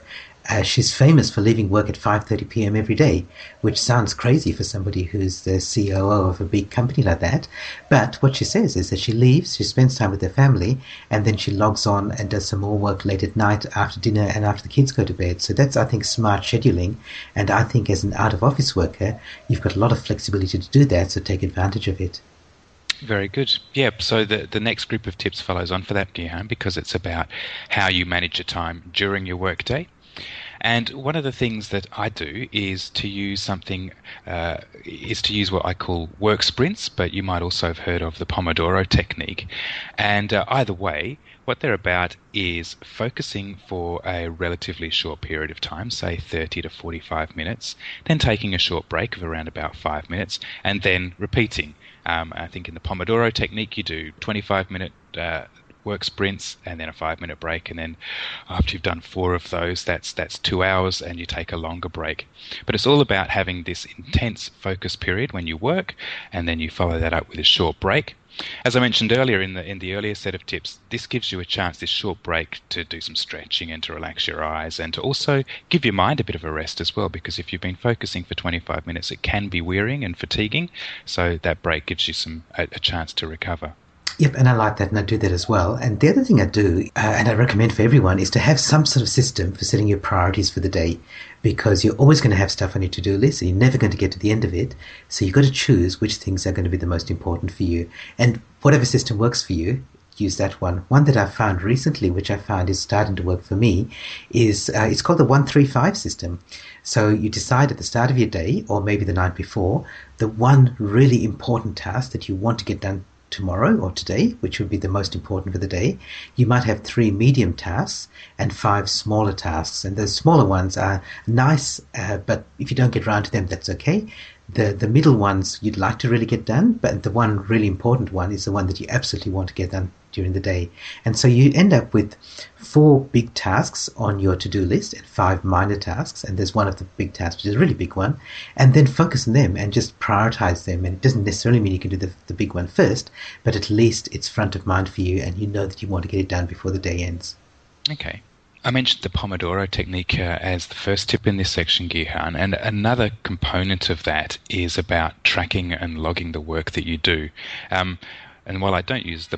uh, she's famous for leaving work at 5:30 p.m. every day, which sounds crazy for somebody who's the COO of a big company like that. But what she says is that she leaves, she spends time with her family, and then she logs on and does some more work late at night after dinner and after the kids go to bed. So that's, I think, smart scheduling. And I think as an out-of-office worker, you've got a lot of flexibility to do that. So take advantage of it. Very good. Yep. So the the next group of tips follows on for that, Gihan, because it's about how you manage your time during your workday. And one of the things that I do is to use something, uh, is to use what I call work sprints, but you might also have heard of the Pomodoro technique. And uh, either way, what they're about is focusing for a relatively short period of time, say 30 to 45 minutes, then taking a short break of around about five minutes, and then repeating. Um, I think in the Pomodoro technique, you do 25 minute uh, work sprints and then a five minute break and then after you've done four of those that's that's two hours and you take a longer break but it's all about having this intense focus period when you work and then you follow that up with a short break as I mentioned earlier in the in the earlier set of tips, this gives you a chance, this short break, to do some stretching and to relax your eyes, and to also give your mind a bit of a rest as well. Because if you've been focusing for 25 minutes, it can be wearying and fatiguing. So that break gives you some a, a chance to recover. Yep, and I like that, and I do that as well. And the other thing I do, uh, and I recommend for everyone, is to have some sort of system for setting your priorities for the day, because you're always going to have stuff on your to-do list, and you're never going to get to the end of it. So you've got to choose which things are going to be the most important for you, and whatever system works for you. Use that one. One that I found recently, which I found is starting to work for me, is uh, it's called the one three five system. So you decide at the start of your day, or maybe the night before, the one really important task that you want to get done tomorrow or today, which would be the most important for the day, you might have three medium tasks and five smaller tasks. And the smaller ones are nice, uh, but if you don't get around to them, that's okay. The the middle ones you'd like to really get done, but the one really important one is the one that you absolutely want to get done during the day. And so you end up with four big tasks on your to do list and five minor tasks. And there's one of the big tasks, which is a really big one. And then focus on them and just prioritize them. And it doesn't necessarily mean you can do the, the big one first, but at least it's front of mind for you and you know that you want to get it done before the day ends. Okay. I mentioned the Pomodoro technique uh, as the first tip in this section, Gihan, and another component of that is about tracking and logging the work that you do. Um, and while I don't use the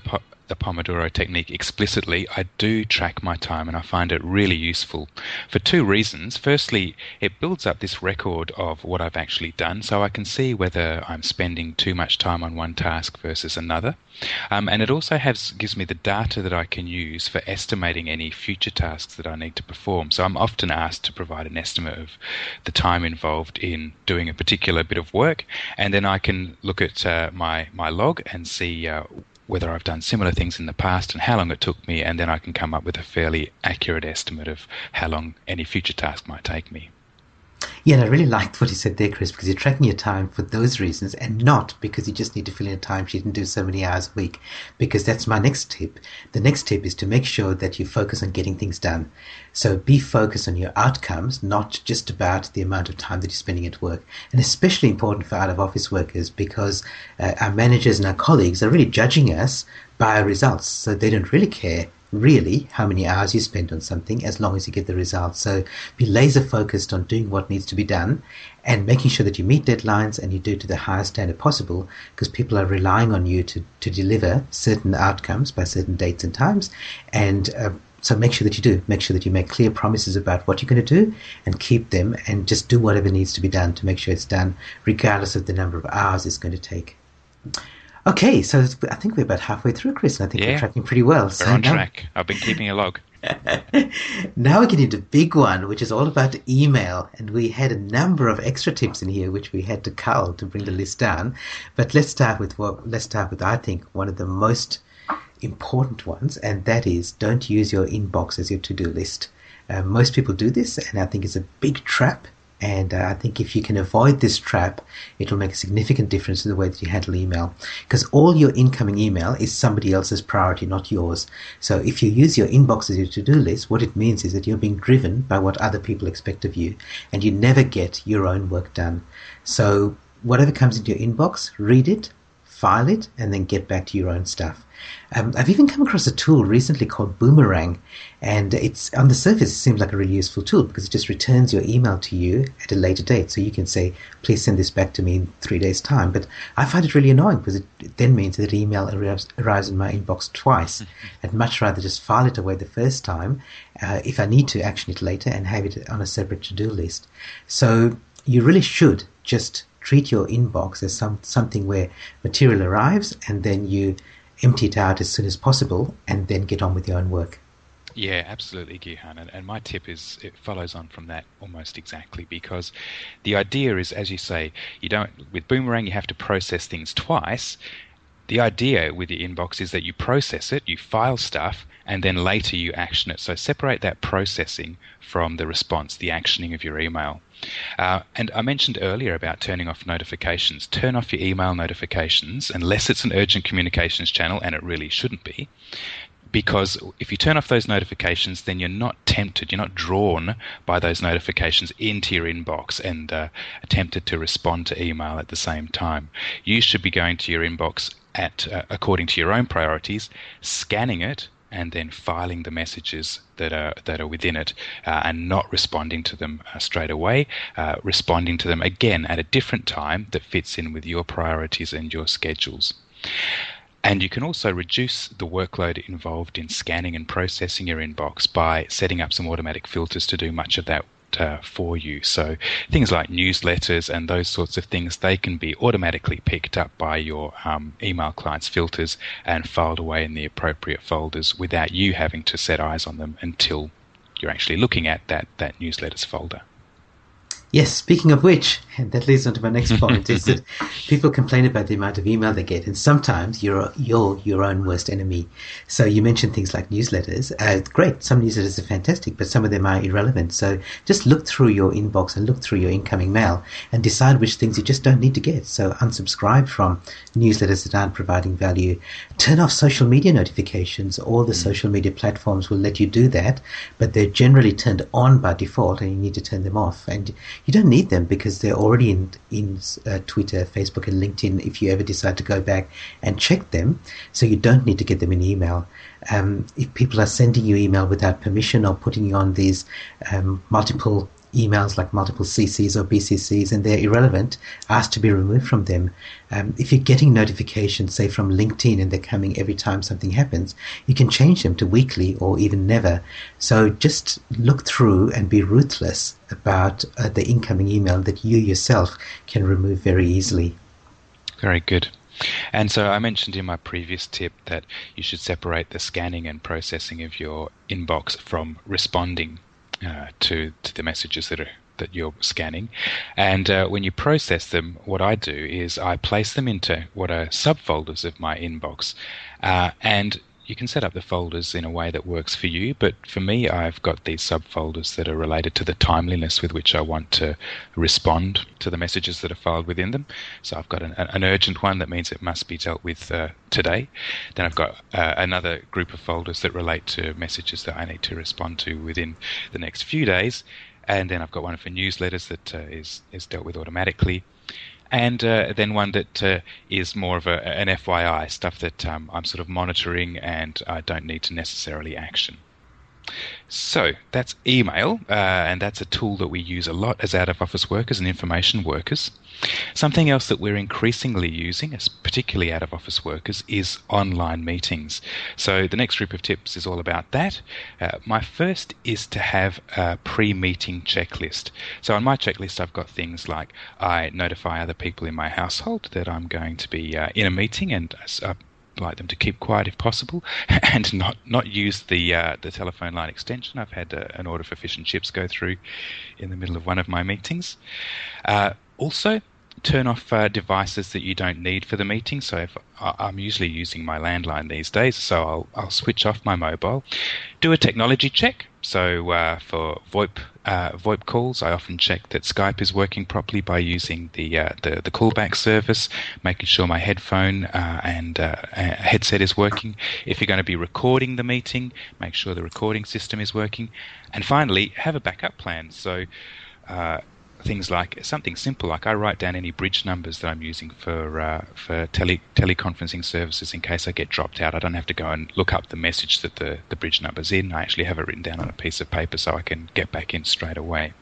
the Pomodoro technique explicitly, I do track my time and I find it really useful for two reasons. Firstly, it builds up this record of what I've actually done so I can see whether I'm spending too much time on one task versus another. Um, and it also has gives me the data that I can use for estimating any future tasks that I need to perform. So I'm often asked to provide an estimate of the time involved in doing a particular bit of work, and then I can look at uh, my my log and see uh, whether I've done similar things in the past and how long it took me, and then I can come up with a fairly accurate estimate of how long any future task might take me. Yeah, and I really liked what you said there, Chris, because you're tracking your time for those reasons and not because you just need to fill in a timesheet and do so many hours a week. Because that's my next tip. The next tip is to make sure that you focus on getting things done. So be focused on your outcomes, not just about the amount of time that you're spending at work. And especially important for out of office workers because uh, our managers and our colleagues are really judging us by our results. So they don't really care really how many hours you spend on something as long as you get the results. So be laser focused on doing what needs to be done and making sure that you meet deadlines and you do to the highest standard possible because people are relying on you to, to deliver certain outcomes by certain dates and times. And uh, so make sure that you do. Make sure that you make clear promises about what you're going to do and keep them and just do whatever needs to be done to make sure it's done regardless of the number of hours it's going to take. Okay, so I think we're about halfway through, Chris. And I think yeah. we're tracking pretty well. We're so on now... track. I've been keeping a log. now we get into big one, which is all about email, and we had a number of extra tips in here, which we had to cull to bring the list down. But let's start with what. Let's start with I think one of the most important ones, and that is don't use your inbox as your to-do list. Uh, most people do this, and I think it's a big trap and uh, I think if you can avoid this trap, it will make a significant difference to the way that you handle email. Because all your incoming email is somebody else's priority, not yours. So if you use your inbox as your to do list, what it means is that you're being driven by what other people expect of you, and you never get your own work done. So whatever comes into your inbox, read it, file it, and then get back to your own stuff. Um, I've even come across a tool recently called Boomerang, and it's on the surface it seems like a really useful tool because it just returns your email to you at a later date. So you can say, "Please send this back to me in three days' time." But I find it really annoying because it, it then means that email arrives, arrives in my inbox twice. I'd much rather just file it away the first time, uh, if I need to action it later, and have it on a separate to-do list. So you really should just treat your inbox as some something where material arrives and then you empty it out as soon as possible, and then get on with your own work. Yeah, absolutely, Gihan. And, and, my tip is it follows on from that almost exactly because the idea is, as you say, you don't with Boomerang you have to process things twice. The idea with your inbox is that you process it, you file stuff, and then later you action it. So separate that processing from the response, the actioning of your email. Uh, and I mentioned earlier about turning off notifications. Turn off your email notifications unless it's an urgent communications channel, and it really shouldn't be. Because if you turn off those notifications, then you're not tempted, you're not drawn by those notifications into your inbox and uh, tempted to respond to email at the same time. You should be going to your inbox at uh, according to your own priorities, scanning it, and then filing the messages that are that are within it uh, and not responding to them uh, straight away, uh, responding to them again at a different time that fits in with your priorities and your schedules. And you can also reduce the workload involved in scanning and processing your inbox by setting up some automatic filters to do much of that uh, for you. So things like newsletters and those sorts of things, they can be automatically picked up by your um, email client's filters and filed away in the appropriate folders without you having to set eyes on them until you're actually looking at that, that newsletters folder. Yes, speaking of which, And that leads on to my next point is that people complain about the amount of email they get, and sometimes you're you're your own worst enemy. So you mentioned things like newsletters. Uh, great, some newsletters are fantastic, but some of them are irrelevant. So just look through your inbox and look through your incoming mail and decide which things you just don't need to get. So unsubscribe from newsletters that aren't providing value. Turn off social media notifications. All the mm. social media platforms will let you do that, but they're generally turned on by default, and you need to turn them off. And you don't need them because they're already in in uh, Twitter, Facebook, and LinkedIn. If you ever decide to go back and check them, so you don't need to get them in email. Um, if people are sending you email without permission or putting you on these um, multiple emails like multiple CCs or BCCs and they're irrelevant, ask to be removed from them. Um, if you're getting notifications, say from LinkedIn, and they're coming every time something happens, you can change them to weekly or even never. So just look through and be ruthless about uh, the incoming email that you yourself can remove very easily. Very good. And so I mentioned in my previous tip that you should separate the scanning and processing of your inbox from responding uh, to to the messages that are that you're scanning. And uh, when you process them, what I do is I place them into what are subfolders of my inbox, uh, and you can set up the folders in a way that works for you, but for me, I've got these subfolders that are related to the timeliness with which I want to respond to the messages that are filed within them. So I've got an, an urgent one that means it must be dealt with uh, today. Then I've got uh, another group of folders that relate to messages that I need to respond to within the next few days. And then I've got one for newsletters that uh, is is dealt with automatically and uh, then one that uh, is more of a, an FYI stuff that um, I'm sort of monitoring and I don't need to necessarily action. So that's email, uh, and that's a tool that we use a lot as out of office workers and information workers. Something else that we're increasingly using, as particularly out of office workers, is online meetings. So the next group of tips is all about that. Uh, my first is to have a pre meeting checklist. So on my checklist, I've got things like I notify other people in my household that I'm going to be uh, in a meeting and uh, like them to keep quiet if possible, and not not use the uh, the telephone line extension. I've had uh, an order for fish and chips go through in the middle of one of my meetings. Uh, also, turn off uh, devices that you don't need for the meeting. So if I'm usually using my landline these days, so I'll, I'll switch off my mobile. Do a technology check. So uh, for VoIP uh, VoIP calls, I often check that Skype is working properly by using the uh, the, the, callback service, making sure my headphone uh, and uh, headset is working. If you're going to be recording the meeting, make sure the recording system is working. And finally, have a backup plan. So uh, things like something simple, like I write down any bridge numbers that I'm using for uh, for tele teleconferencing services in case I get dropped out. I don't have to go and look up the message that the, the bridge number's in. I actually have it written down on a piece of paper so I can get back in straight away.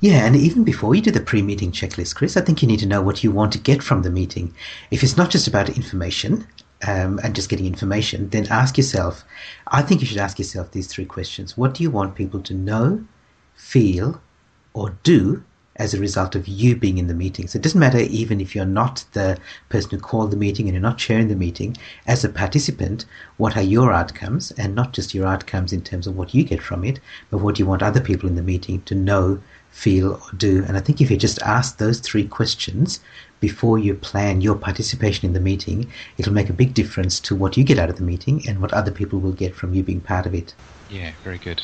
Yeah, and even before you do the pre-meeting checklist, Chris, I think you need to know what you want to get from the meeting. If it's not just about information, um, and just getting information, then ask yourself. I think you should ask yourself these three questions: What do you want people to know, feel, or do as a result of you being in the meeting. So it doesn't matter even if you're not the person who called the meeting and you're not chairing the meeting. As a participant, what are your outcomes? And not just your outcomes in terms of what you get from it, but what you want other people in the meeting to know, feel, or do. And I think if you just ask those three questions before you plan your participation in the meeting, it'll make a big difference to what you get out of the meeting and what other people will get from you being part of it. Yeah, very good.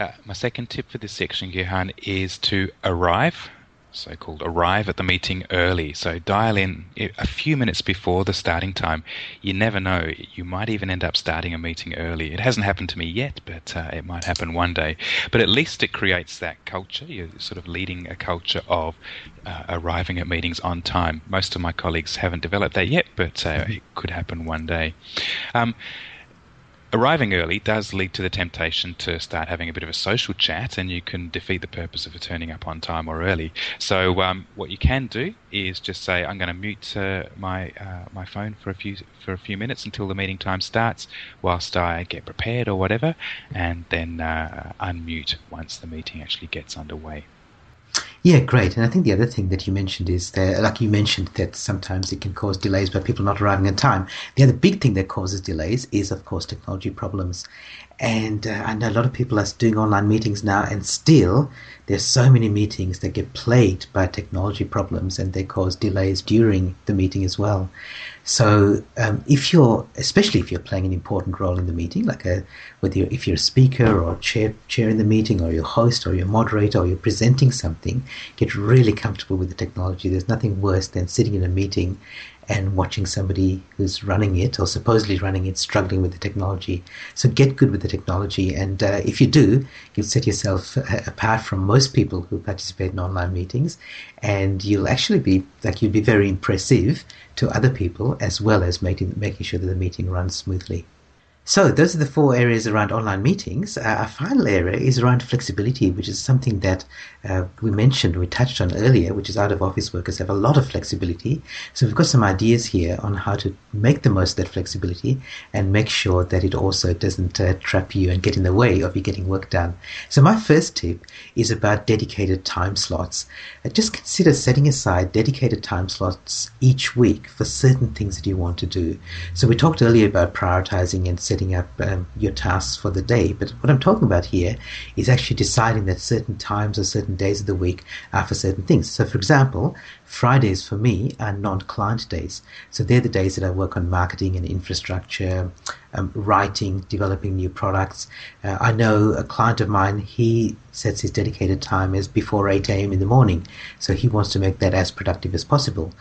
Uh, my second tip for this section, Gihan, is to arrive, so called arrive at the meeting early. So dial in a few minutes before the starting time. You never know, you might even end up starting a meeting early. It hasn't happened to me yet, but uh, it might happen one day. But at least it creates that culture. You're sort of leading a culture of uh, arriving at meetings on time. Most of my colleagues haven't developed that yet, but uh, it could happen one day. Um, arriving early does lead to the temptation to start having a bit of a social chat, and you can defeat the purpose of turning up on time or early. So, um, what you can do is just say, "I'm going to mute uh, my uh, my phone for a few for a few minutes until the meeting time starts, whilst I get prepared or whatever, and then uh, unmute once the meeting actually gets underway." Yeah, great. And I think the other thing that you mentioned is that, like you mentioned, that sometimes it can cause delays by people not arriving on time. The other big thing that causes delays is, of course, technology problems. And uh, I know a lot of people are doing online meetings now, and still there's so many meetings that get plagued by technology problems and they cause delays during the meeting as well. So um, if you're, especially if you're playing an important role in the meeting, like a, whether you're, if you're a speaker or chair, chair in the meeting or your host or your moderator or you're presenting something, get really comfortable with the technology. There's nothing worse than sitting in a meeting and watching somebody who's running it or supposedly running it struggling with the technology. So get good with the technology, and uh, if you do, you'll set yourself uh, apart from most people who participate in online meetings, and you'll actually be like you'll be very impressive to other people as well as making making sure that the meeting runs smoothly. So those are the four areas around online meetings. Uh, our final area is around flexibility, which is something that uh, we mentioned, we touched on earlier, which is out of office workers have a lot of flexibility. So we've got some ideas here on how to make the most of that flexibility and make sure that it also doesn't uh, trap you and get in the way of you getting work done. So my first tip is about dedicated time slots. Uh, just consider setting aside dedicated time slots each week for certain things that you want to do. So we talked earlier about prioritizing and setting up um, your tasks for the day. But what I'm talking about here is actually deciding that certain times or certain days of the week are for certain things. So, for example, Fridays for me are non-client days. So they're the days that I work on marketing and infrastructure, um, writing, developing new products. Uh, I know a client of mine, he sets his dedicated time as before 8 a.m. in the morning. So he wants to make that as productive as possible.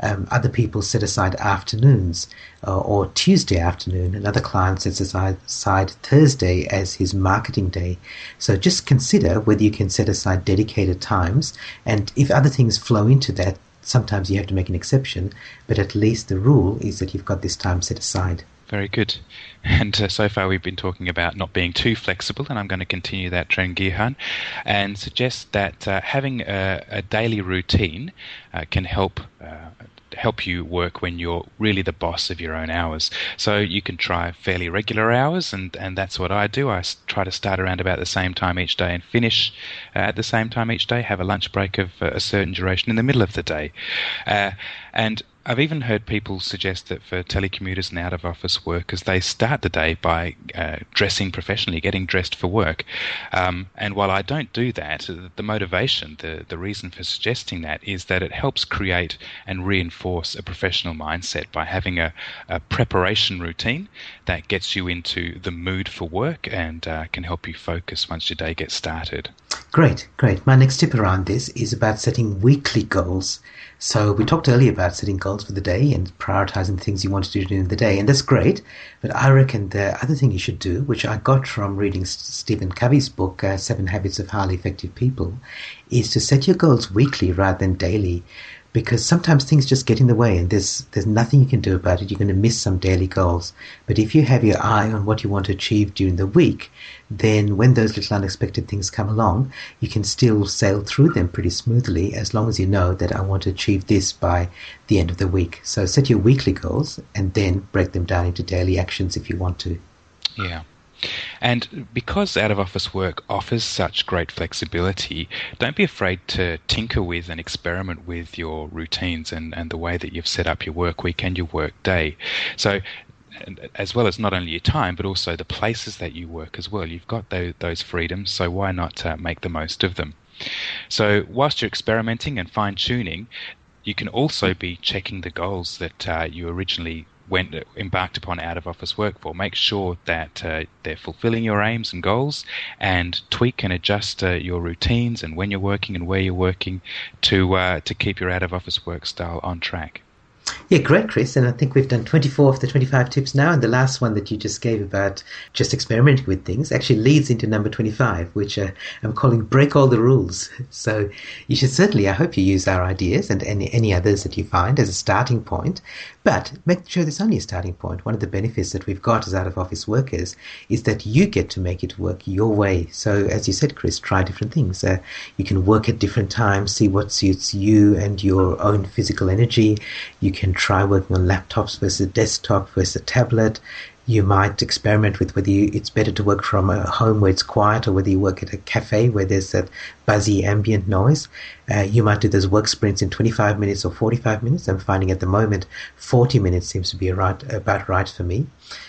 Um, other people set aside afternoons uh, or Tuesday afternoon. Another client sets aside, aside Thursday as his marketing day. So just consider whether you can set aside dedicated times. And if other things flow into that, sometimes you have to make an exception, but at least the rule is that you've got this time set aside. Very good. And uh, so far we've been talking about not being too flexible, and I'm going to continue that trend, Gihan, and suggest that uh, having a, a, daily routine uh, can help uh, help you work when you're really the boss of your own hours. So you can try fairly regular hours, and, and that's what I do. I try to start around about the same time each day and finish uh, at the same time each day, have a lunch break of a certain duration in the middle of the day. Uh, and I've even heard people suggest that for telecommuters and out of office workers, they start the day by uh, dressing professionally, getting dressed for work. Um, and while I don't do that, the motivation, the, the reason for suggesting that is that it helps create and reinforce a professional mindset by having a, a preparation routine that gets you into the mood for work and uh, can help you focus once your day gets started. Great, great. My next tip around this is about setting weekly goals. So we talked earlier about setting goals for the day and prioritizing the things you want to do during the day, and that's great. But I reckon the other thing you should do, which I got from reading Stephen Covey's book, uh, Seven Habits of Highly Effective People, is to set your goals weekly rather than daily because sometimes things just get in the way and there's there's nothing you can do about it. You're going to miss some daily goals. But if you have your eye on what you want to achieve during the week, then when those little unexpected things come along, you can still sail through them pretty smoothly as long as you know that I want to achieve this by the end of the week. So set your weekly goals and then break them down into daily actions if you want to. Yeah. And because out of office work offers such great flexibility, don't be afraid to tinker with and experiment with your routines and, and the way that you've set up your work week and your work day. So as well as not only your time, but also the places that you work as well. You've got those, those freedoms, so why not uh, make the most of them? So, whilst you're experimenting and fine tuning, you can also be checking the goals that uh, you originally went embarked upon out of office work for. Make sure that uh, they're fulfilling your aims and goals, and tweak and adjust uh, your routines and when you're working and where you're working to uh, to keep your out of office work style on track. Yeah, great, Chris. And I think we've done 24 of the 25 tips now. And the last one that you just gave about just experimenting with things actually leads into number 25, which uh, I'm calling break all the rules. So you should certainly, I hope you use our ideas and any, any others that you find as a starting point. But make sure there's only a starting point. One of the benefits that we've got as out of office workers is that you get to make it work your way. So, as you said, Chris, try different things. Uh, you can work at different times, see what suits you and your own physical energy. You can try working on laptops versus desktop versus a tablet. You might experiment with whether you, it's better to work from a home where it's quiet or whether you work at a cafe where there's that buzzy ambient noise. Uh, you might do those work sprints in 25 minutes or 45 minutes. I'm finding at the moment 40 minutes seems to be right, about right for me.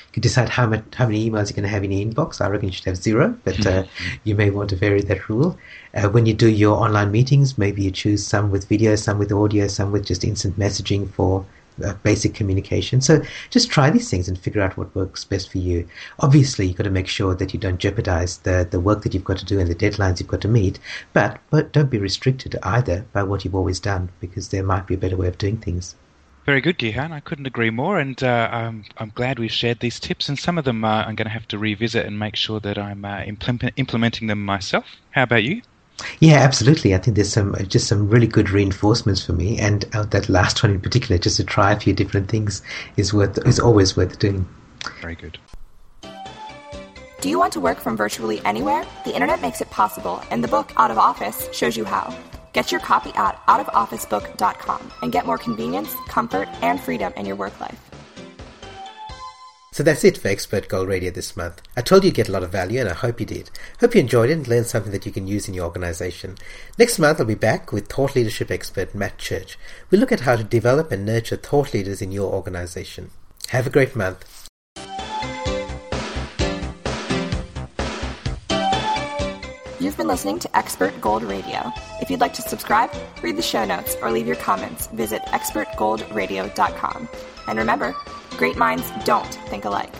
You can decide how, much, how many emails you're going to have in your inbox. I reckon you should have zero, but uh, you may want to vary that rule. Uh, when you do your online meetings, maybe you choose some with video, some with audio, some with just instant messaging for uh, basic communication. So just try these things and figure out what works best for you. Obviously, you've got to make sure that you don't jeopardize the, the work that you've got to do and the deadlines you've got to meet, but, but don't be restricted either by what you've always done because there might be a better way of doing things. Very good, Gihan. I couldn't agree more, and uh, I'm, I'm glad we've shared these tips. And some of them uh, I'm going to have to revisit and make sure that I'm uh, implement, implementing them myself. How about you? Yeah, absolutely. I think there's some just some really good reinforcements for me, and uh, that last one in particular, just to try a few different things, is worth is always worth doing. Very good. Do you want to work from virtually anywhere? The internet makes it possible, and the book Out of Office shows you how. Get your copy at outofofficebook.com and get more convenience, comfort, and freedom in your work life. So that's it for Expert Gold Radio this month. I told you you'd get a lot of value, and I hope you did. Hope you enjoyed it and learned something that you can use in your organization. Next month, I'll be back with thought leadership expert Matt Church. We'll look at how to develop and nurture thought leaders in your organization. Have a great month. You've been listening to Expert Gold Radio. If you'd like to subscribe, read the show notes, or leave your comments, visit expertgoldradio.com. And remember, great minds don't think alike.